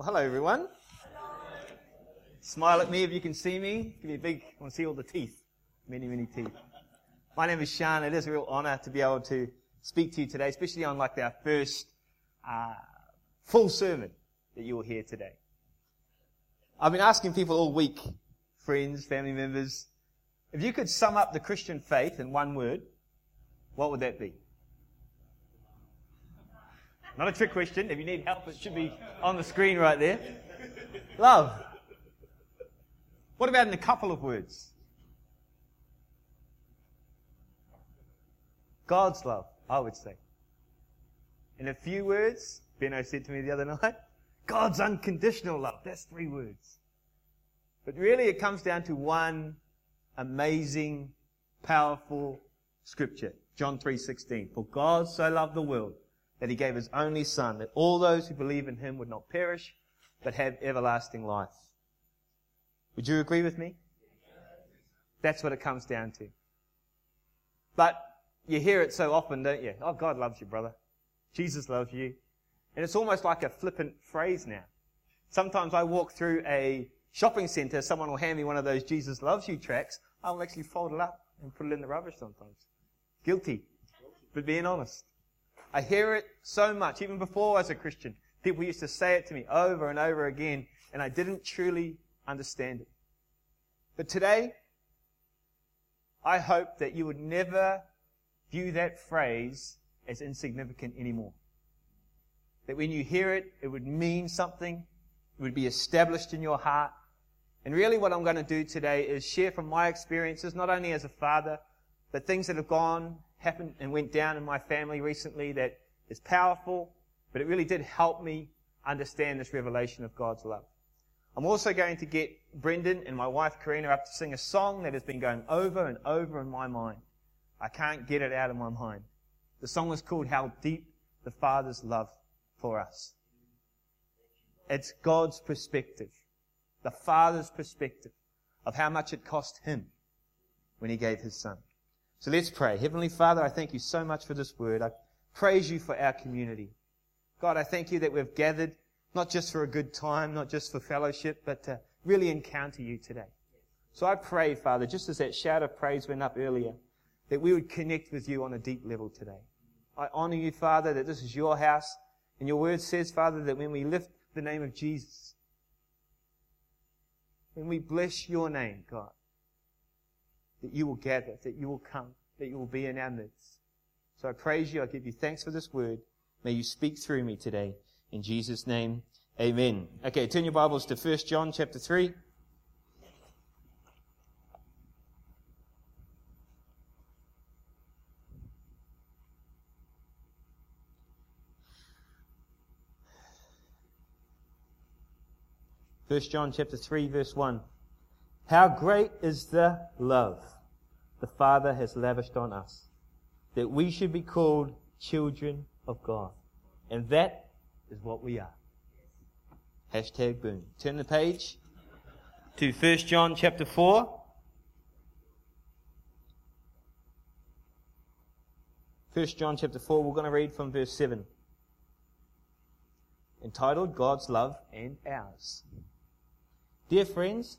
Well, hello, everyone. Smile at me if you can see me. Give me a big, I want to see all the teeth. Many, many teeth. My name is Sean. It is a real honor to be able to speak to you today, especially on like our first uh, full sermon that you will hear today. I've been asking people all week, friends, family members, if you could sum up the Christian faith in one word, what would that be? Not a trick question. If you need help, it should be on the screen right there. Love. What about in a couple of words? God's love, I would say. In a few words, Benno said to me the other night, God's unconditional love. That's three words. But really it comes down to one amazing, powerful scripture. John 3:16. For God so loved the world that he gave his only son that all those who believe in him would not perish but have everlasting life. Would you agree with me? That's what it comes down to. But you hear it so often, don't you? Oh, God loves you, brother. Jesus loves you. And it's almost like a flippant phrase now. Sometimes I walk through a shopping center, someone will hand me one of those Jesus loves you tracks. I'll actually fold it up and put it in the rubbish sometimes. Guilty. But being honest. I hear it so much, even before as a Christian. People used to say it to me over and over again, and I didn't truly understand it. But today, I hope that you would never view that phrase as insignificant anymore. That when you hear it, it would mean something, it would be established in your heart. And really, what I'm going to do today is share from my experiences, not only as a father, but things that have gone, happened, and went down in my family recently that is powerful, but it really did help me understand this revelation of God's love. I'm also going to get Brendan and my wife Karina up to sing a song that has been going over and over in my mind. I can't get it out of my mind. The song is called How Deep the Father's Love for Us. It's God's perspective, the Father's perspective of how much it cost Him when He gave His Son. So let's pray. Heavenly Father, I thank you so much for this word. I praise you for our community. God, I thank you that we've gathered not just for a good time, not just for fellowship, but to really encounter you today. So I pray, Father, just as that shout of praise went up earlier, that we would connect with you on a deep level today. I honor you, Father, that this is your house. And your word says, Father, that when we lift the name of Jesus, when we bless your name, God, that you will gather, that you will come, that you will be in our midst. So I praise you. I give you thanks for this word. May you speak through me today. In Jesus' name, amen. Okay, turn your Bibles to 1 John chapter 3. First John chapter 3 verse 1. How great is the love the Father has lavished on us, that we should be called children of God. And that is what we are. Hashtag boom. Turn the page to 1 John chapter 4. First John chapter 4, we're going to read from verse 7. Entitled God's Love and Ours. Dear friends,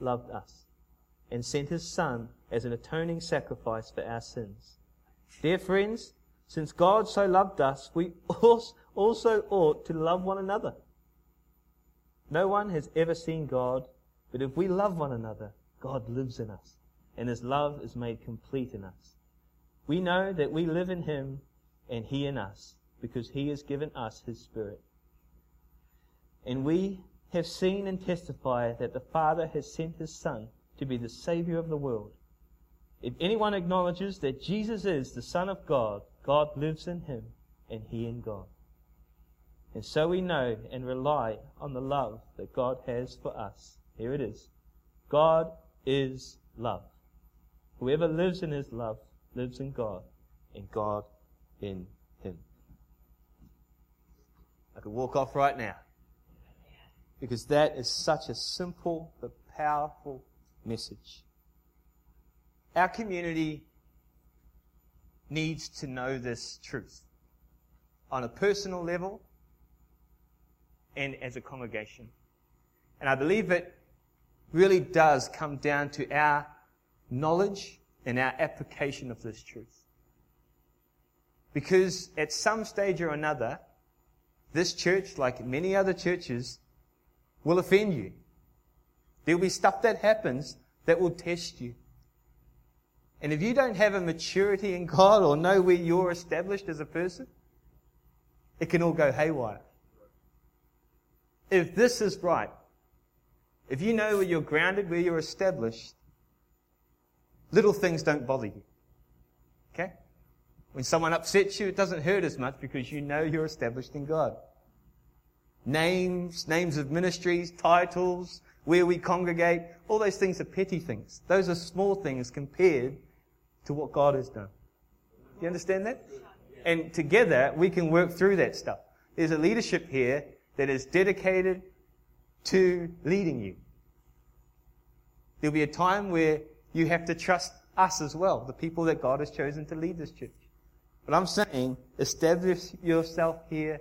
loved us and sent his Son as an atoning sacrifice for our sins. Dear friends, since God so loved us, we also ought to love one another. No one has ever seen God, but if we love one another, God lives in us, and his love is made complete in us. We know that we live in him and he in us, because he has given us his Spirit. And we have seen and testify that the Father has sent his Son to be the Savior of the world. If anyone acknowledges that Jesus is the Son of God, God lives in him and he in God. And so we know and rely on the love that God has for us. Here it is. God is love. Whoever lives in his love lives in God, and God in him. I could walk off right now. Because that is such a simple but powerful message. Our community needs to know this truth on a personal level and as a congregation. And I believe it really does come down to our knowledge and our application of this truth. Because at some stage or another, this church, like many other churches, will offend you. There'll be stuff that happens that will test you. And if you don't have a maturity in God or know where you're established as a person, it can all go haywire. If this is right, if you know where you're grounded, where you're established, little things don't bother you. Okay? When someone upsets you, it doesn't hurt as much because you know you're established in God. Names, names of ministries, titles, where we congregate, all those things are petty things. Those are small things compared to what God has done. Do you understand that? And together we can work through that stuff. There's a leadership here that is dedicated to leading you. There'll be a time where you have to trust us as well, the people that God has chosen to lead this church. But I'm saying, establish yourself here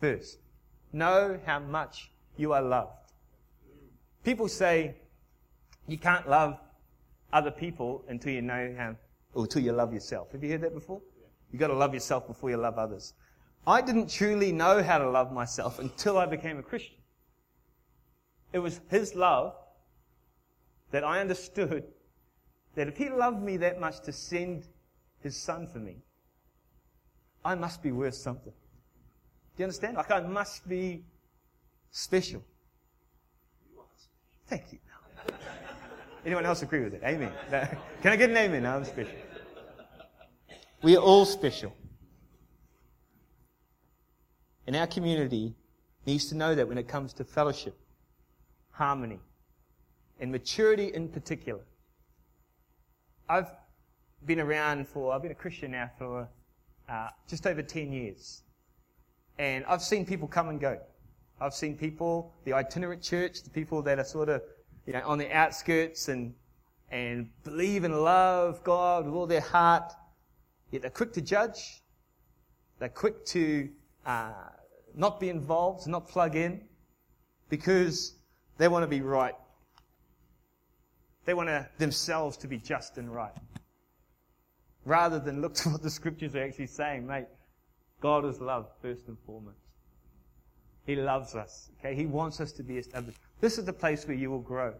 first. Know how much you are loved. People say you can't love other people until you know how, or until you love yourself. Have you heard that before? You've got to love yourself before you love others. I didn't truly know how to love myself until I became a Christian. It was His love that I understood that if He loved me that much to send His Son for me, I must be worth something. Do you understand? Like I must be special. Thank you. Anyone else agree with it? Amen. Can I get an amen? I'm special. We are all special. And our community needs to know that when it comes to fellowship, harmony, and maturity in particular. I've been around for, I've been a Christian now for uh, just over 10 years. And I've seen people come and go. I've seen people, the itinerant church, the people that are sort of, you know, on the outskirts and, and believe and love God with all their heart. Yet they're quick to judge. They're quick to uh, not be involved, not plug in, because they want to be right. They want to, themselves to be just and right. Rather than look to what the scriptures are actually saying, mate, God is love first and foremost. He loves us. Okay? He wants us to be established. This is the place where you will grow.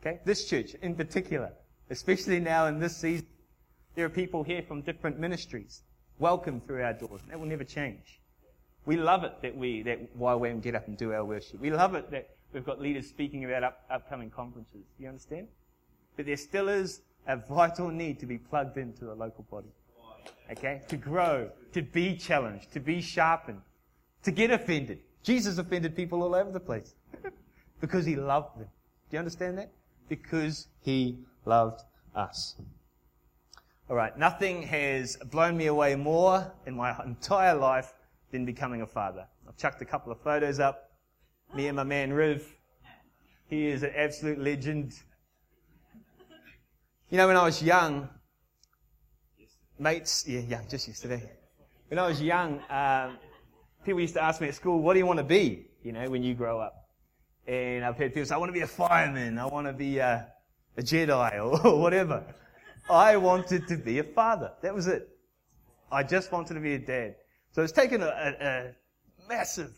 Okay? This church in particular, especially now in this season, there are people here from different ministries. Welcome through our doors. That will never change. We love it that we, that YWAM get up and do our worship. We love it that we've got leaders speaking about up, upcoming conferences. You understand? But there still is a vital need to be plugged into a local body. Okay? To grow, to be challenged, to be sharpened, to get offended. Jesus offended people all over the place because he loved them. Do you understand that? Because he loved us. All right, nothing has blown me away more in my entire life than becoming a father. I've chucked a couple of photos up. Me and my man Riv. He is an absolute legend. You know, when I was young, mates, yeah, young, just yesterday. When I was young, um, people used to ask me at school, what do you want to be, you know, when you grow up? And I've heard people say, I want to be a fireman, I want to be a, a Jedi, or whatever. I wanted to be a father. That was it. I just wanted to be a dad. So it's taken a, a, a massive,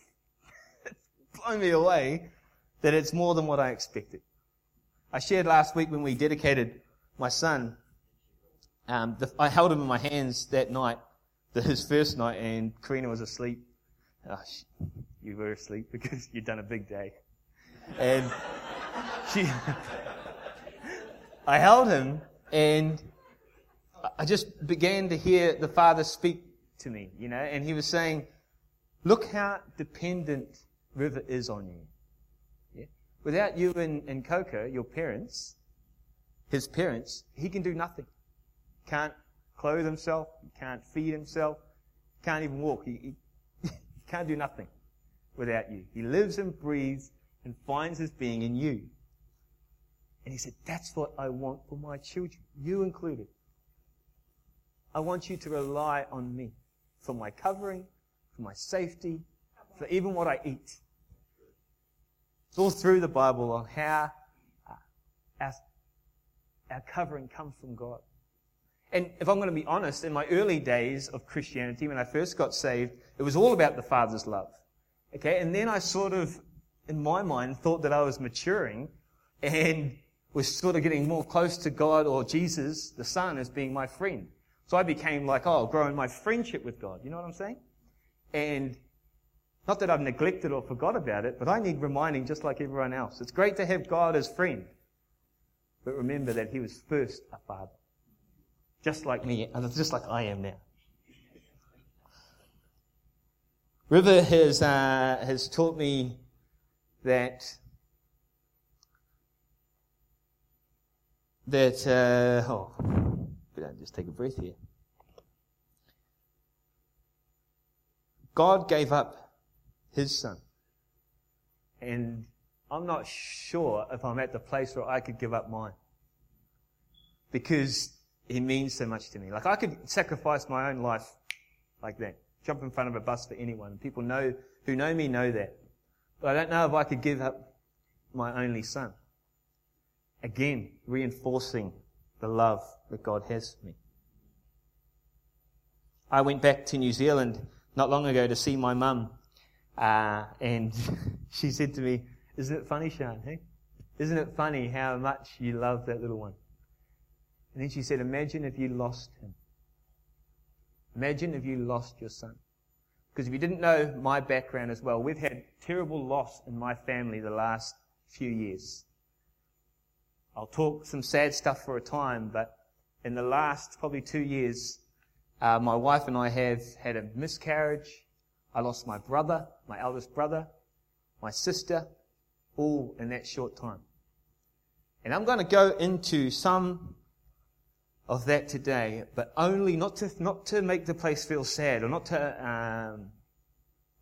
blown me away that it's more than what I expected. I shared last week when we dedicated my son. Um, the, I held him in my hands that night, his first night, and Karina was asleep. Oh, you were asleep because you'd done a big day. And she, I held him and I just began to hear the Father speak to me, you know, and he was saying, Look how dependent River is on you. Yeah? Without you and, and Coco, your parents, his parents, he can do nothing. Can't clothe himself, he can't feed himself, can't even walk. He, he, can't do nothing without you. He lives and breathes and finds his being in you. And he said, That's what I want for my children, you included. I want you to rely on me for my covering, for my safety, for even what I eat. It's all through the Bible on how uh, our, our covering comes from God. And if I'm going to be honest, in my early days of Christianity, when I first got saved, it was all about the Father's love. Okay, and then I sort of, in my mind, thought that I was maturing and was sort of getting more close to God or Jesus, the Son, as being my friend. So I became like, oh, growing my friendship with God. You know what I'm saying? And not that I've neglected or forgot about it, but I need reminding just like everyone else. It's great to have God as friend. But remember that He was first a father. Just like me, and just like I am now. River has, uh, has taught me that that uh, oh, just take a breath here. God gave up His Son, and I'm not sure if I'm at the place where I could give up mine because He means so much to me. Like I could sacrifice my own life like that jump in front of a bus for anyone. People know who know me know that. But I don't know if I could give up my only son. Again, reinforcing the love that God has for me. I went back to New Zealand not long ago to see my mum, uh, and she said to me, "Isn't it funny, Sean? Hey, isn't it funny how much you love that little one?" And then she said, "Imagine if you lost him." Imagine if you lost your son. Because if you didn't know my background as well, we've had terrible loss in my family the last few years. I'll talk some sad stuff for a time, but in the last probably two years, uh, my wife and I have had a miscarriage. I lost my brother, my eldest brother, my sister, all in that short time. And I'm going to go into some of that today, but only not to, not to make the place feel sad or not to, um,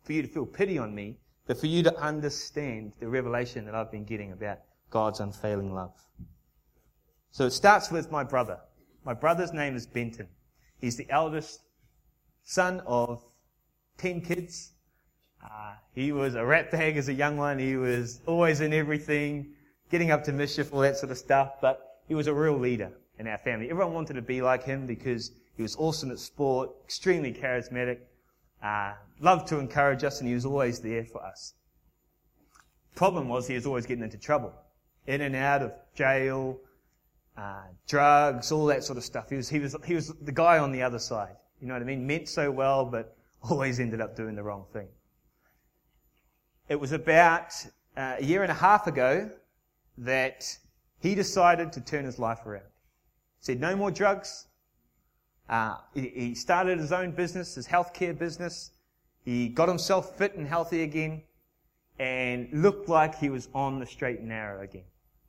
for you to feel pity on me, but for you to understand the revelation that I've been getting about God's unfailing love. So it starts with my brother. My brother's name is Benton. He's the eldest son of 10 kids. Uh, he was a rat bag as a young one. He was always in everything, getting up to mischief, all that sort of stuff, but he was a real leader in our family. Everyone wanted to be like him because he was awesome at sport, extremely charismatic, uh, loved to encourage us, and he was always there for us. Problem was he was always getting into trouble, in and out of jail, uh, drugs, all that sort of stuff. He was he was he was the guy on the other side. You know what I mean? Meant so well, but always ended up doing the wrong thing. It was about uh, a year and a half ago that he decided to turn his life around said no more drugs. Uh, he, he started his own business, his healthcare business. He got himself fit and healthy again and looked like he was on the straight and narrow again.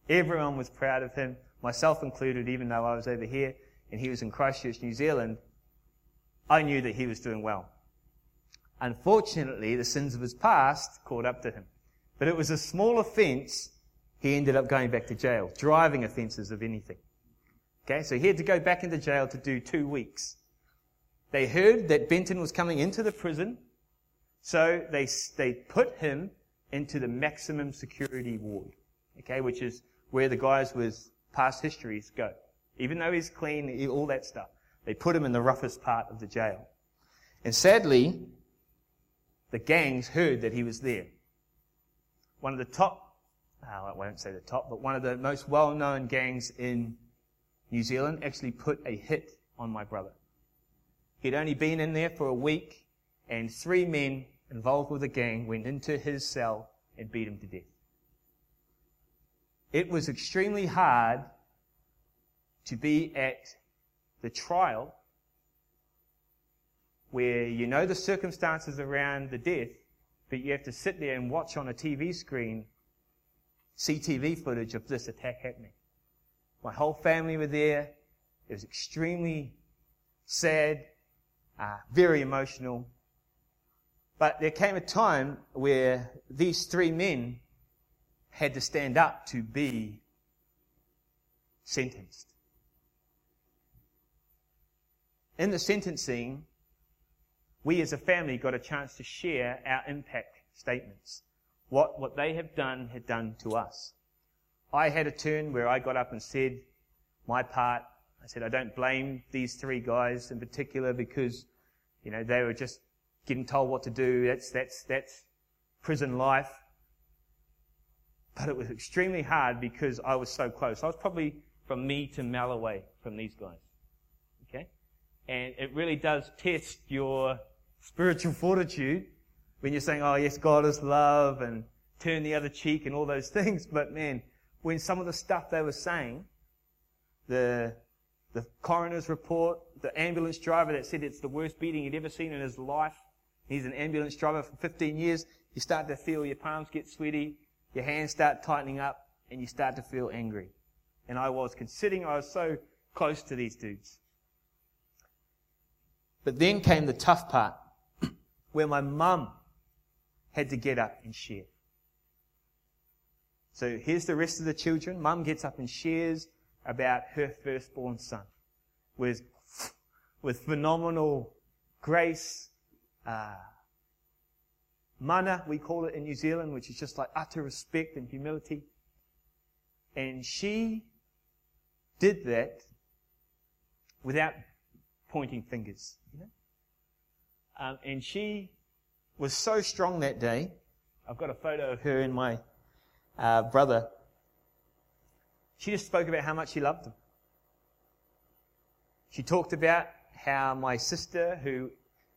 Everyone was proud of him, myself included, even though I was over here and he was in Christchurch, New Zealand. I knew that he was doing well. Unfortunately, the sins of his past caught up to him. But it was a small offence. He ended up going back to jail. Driving offences of anything. Okay, so he had to go back into jail to do two weeks. They heard that Benton was coming into the prison, so they, they put him into the maximum security ward, okay, which is where the guys with past histories go. Even though he's clean, all that stuff. They put him in the roughest part of the jail. And sadly, the gangs heard that he was there. One of the top, oh, I won't say the top, but one of the most well-known gangs in New Zealand actually put a hit on my brother. He'd only been in there for a week, and three men involved with the gang went into his cell and beat him to death. It was extremely hard to be at the trial where you know the circumstances around the death, but you have to sit there and watch on a TV screen CTV footage of this attack happening. My whole family were there. It was extremely sad, uh, very emotional. But there came a time where these three men had to stand up to be sentenced. In the sentencing, we as a family got a chance to share our impact statements. What, what they have done had done to us. I had a turn where I got up and said my part. I said, I don't blame these three guys in particular because, you know, they were just getting told what to do. That's, that's, that's prison life. But it was extremely hard because I was so close. I was probably from me to mile away from these guys. Okay? And it really does test your spiritual fortitude when you're saying, oh yes, God is love and turn the other cheek and all those things. But man, when some of the stuff they were saying, the, the coroner's report, the ambulance driver that said it's the worst beating he'd ever seen in his life, he's an ambulance driver for 15 years, you start to feel your palms get sweaty, your hands start tightening up, and you start to feel angry. And I was, considering I was so close to these dudes. But then came the tough part, where my mum had to get up and share. So here's the rest of the children. Mum gets up and shares about her firstborn son with, with phenomenal grace, uh, mana, we call it in New Zealand, which is just like utter respect and humility. And she did that without pointing fingers. You know? um, and she was so strong that day. I've got a photo of her in my uh, brother. She just spoke about how much she loved him. She talked about how my sister, who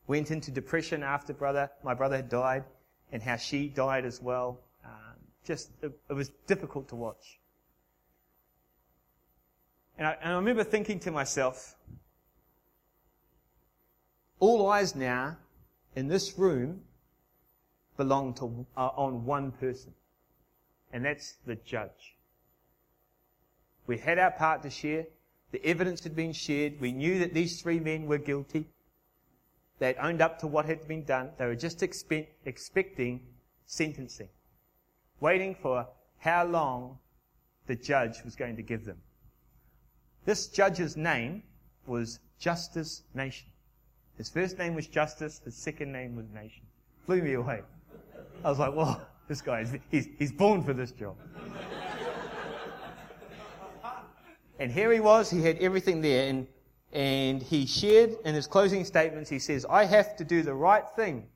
went into depression after brother, my brother had died, and how she died as well. Um, just, it, it, was difficult to watch. And I, and I remember thinking to myself, all eyes now in this room belong to, uh, on one person, and that's the judge. We had our part to share. The evidence had been shared. We knew that these three men were guilty. They had owned up to what had been done. They were just expect, expecting sentencing, waiting for how long the judge was going to give them. This judge's name was Justice Nation. His first name was Justice, his second name was Nation. Blew me away. I was like, well, this guy, is, he's, he's born for this job. and here he was, he had everything there, and, and he shared in his closing statements, he says, I have to do the right thing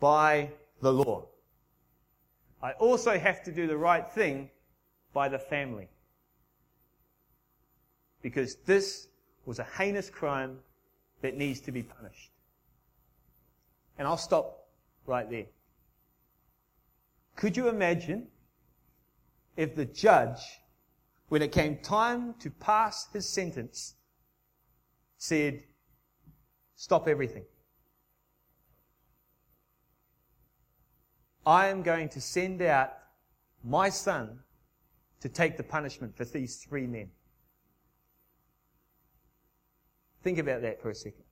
by the law. I also have to do the right thing by the family. Because this was a heinous crime that needs to be punished. And I'll stop right there. Could you imagine if the judge, when it came time to pass his sentence, said, Stop everything. I am going to send out my son to take the punishment for these three men. Think about that for a second.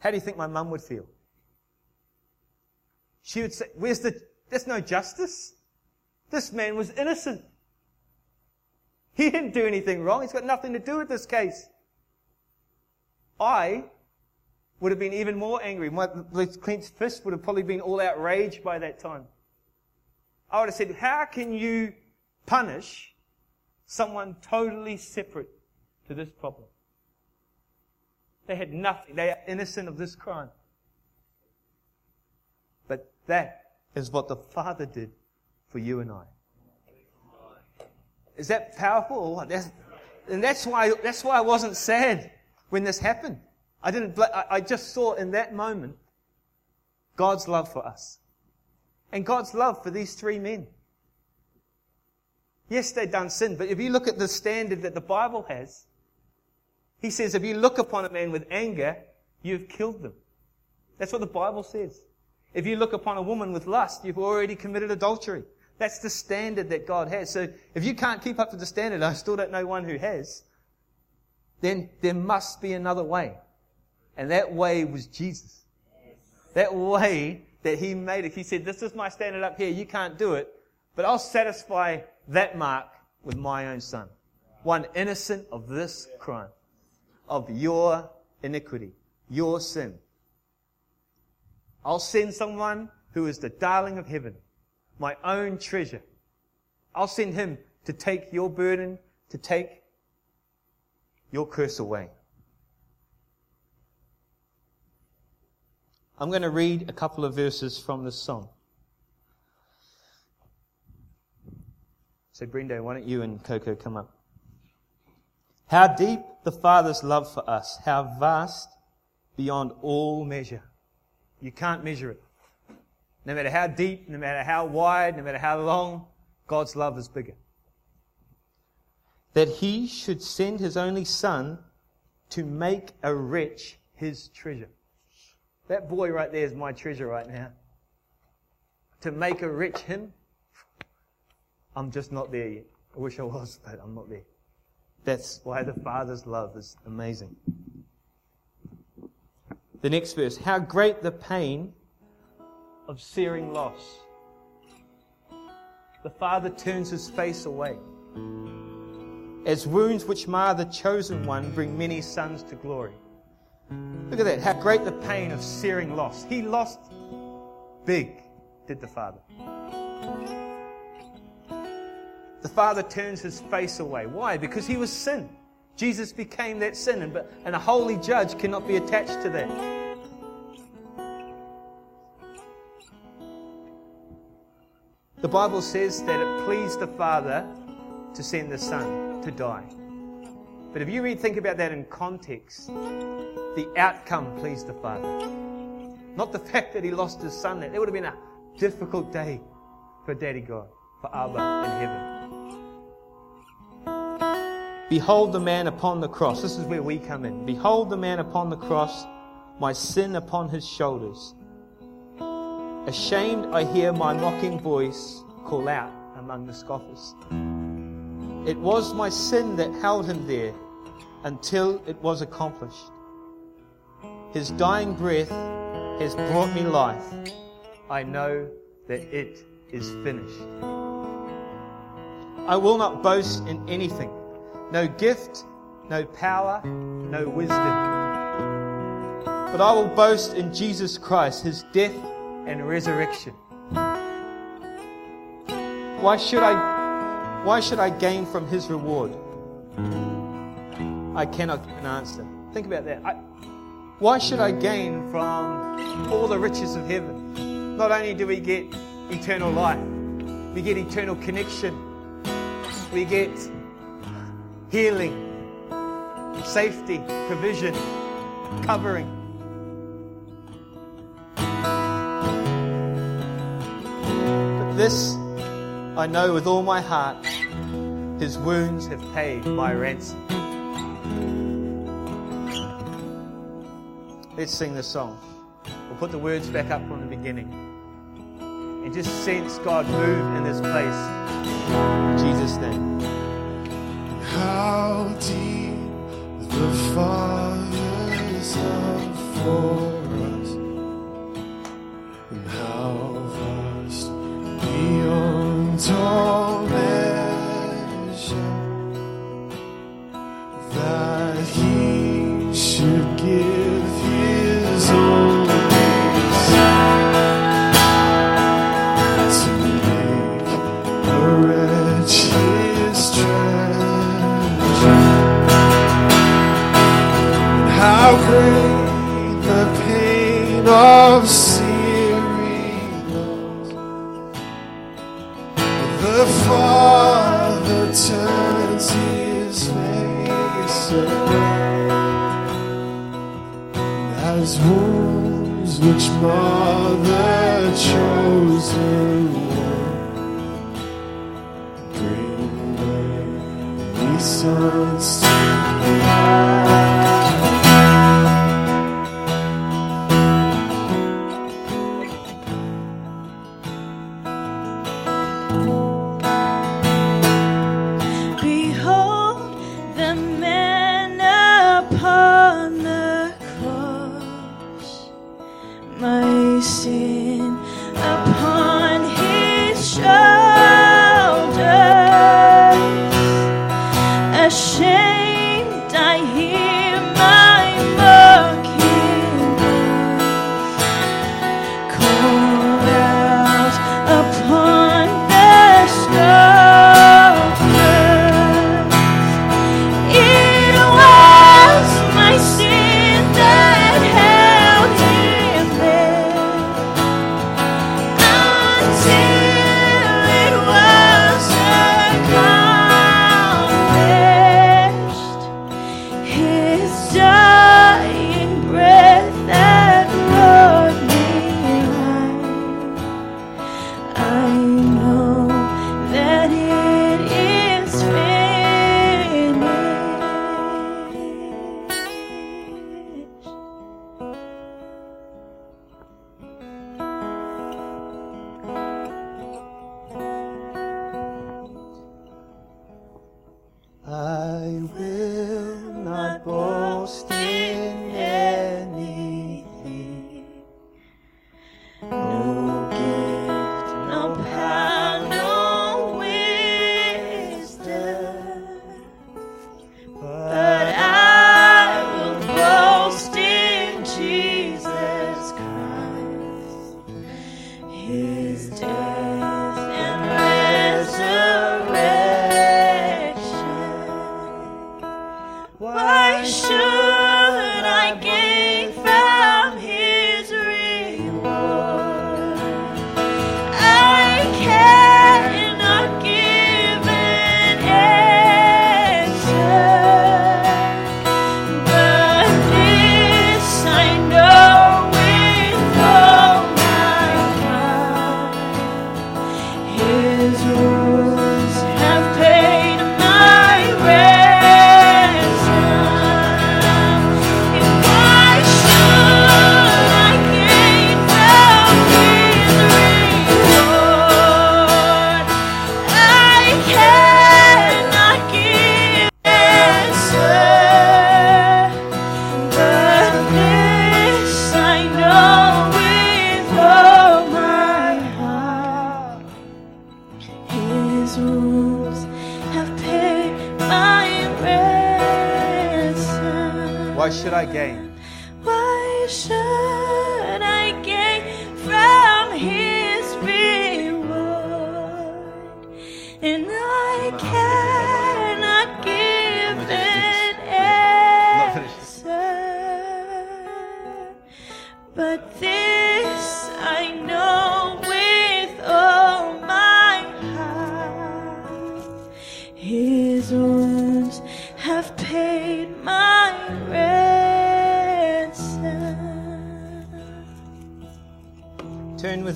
How do you think my mum would feel? She would say, Where's the, there's no justice. This man was innocent. He didn't do anything wrong. He's got nothing to do with this case. I would have been even more angry. My clenched fist would have probably been all outraged by that time. I would have said, How can you punish someone totally separate to this problem? They had nothing. They are innocent of this crime. But that is what the Father did for you and I. Is that powerful? That's, and that's why, that's why I wasn't sad when this happened. I didn't, I just saw in that moment God's love for us. And God's love for these three men. Yes, they'd done sin, but if you look at the standard that the Bible has, he says, if you look upon a man with anger, you've killed them. That's what the Bible says. If you look upon a woman with lust, you've already committed adultery. That's the standard that God has. So if you can't keep up to the standard, I still don't know one who has, then there must be another way. And that way was Jesus. That way that he made it. He said, this is my standard up here. You can't do it, but I'll satisfy that mark with my own son. One innocent of this crime, of your iniquity, your sin. I'll send someone who is the darling of heaven, my own treasure. I'll send him to take your burden, to take your curse away. I'm going to read a couple of verses from this song. So, Brendo, why don't you and Coco come up? How deep the Father's love for us, how vast beyond all measure. You can't measure it. No matter how deep, no matter how wide, no matter how long, God's love is bigger. That He should send His only Son to make a wretch His treasure. That boy right there is my treasure right now. To make a rich Him, I'm just not there yet. I wish I was, but I'm not there. That's why the Father's love is amazing. The next verse How great the pain of searing loss. The Father turns his face away. As wounds which mar the chosen one bring many sons to glory. Look at that. How great the pain of searing loss. He lost big, did the Father. The Father turns his face away. Why? Because he was sin. Jesus became that sin, and, and a holy judge cannot be attached to that. The Bible says that it pleased the Father to send the Son to die. But if you read, think about that in context, the outcome pleased the Father. Not the fact that he lost his son. That would have been a difficult day for Daddy God, for Abba in heaven. Behold the man upon the cross. This is where we come in. Behold the man upon the cross, my sin upon his shoulders. Ashamed, I hear my mocking voice call out among the scoffers. It was my sin that held him there until it was accomplished. His dying breath has brought me life. I know that it is finished. I will not boast in anything no gift, no power, no wisdom. But I will boast in Jesus Christ, his death and resurrection. Why should I why should I gain from his reward? I cannot answer. Think about that. I, why should I gain from all the riches of heaven? Not only do we get eternal life, we get eternal connection, we get healing, safety, provision, covering. But this I know with all my heart, his wounds have paid my ransom. Let's sing the song. We'll put the words back up from the beginning. And just sense God move in this place. In Jesus' name. How deep the Father's love for us, and how vast beyond all ransom as wounds which mother chosen one bring me sons to.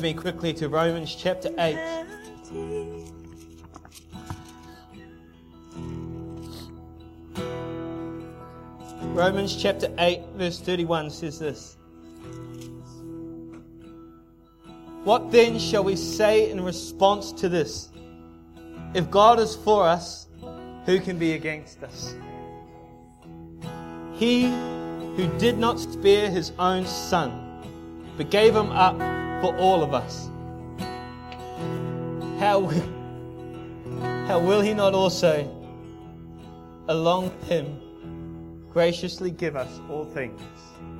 with me quickly to Romans chapter 8. Romans chapter 8, verse 31 says this What then shall we say in response to this? If God is for us, who can be against us? He who did not spare his own son, but gave him up for all of us. How will, how will He not also, along with Him, graciously give us all things?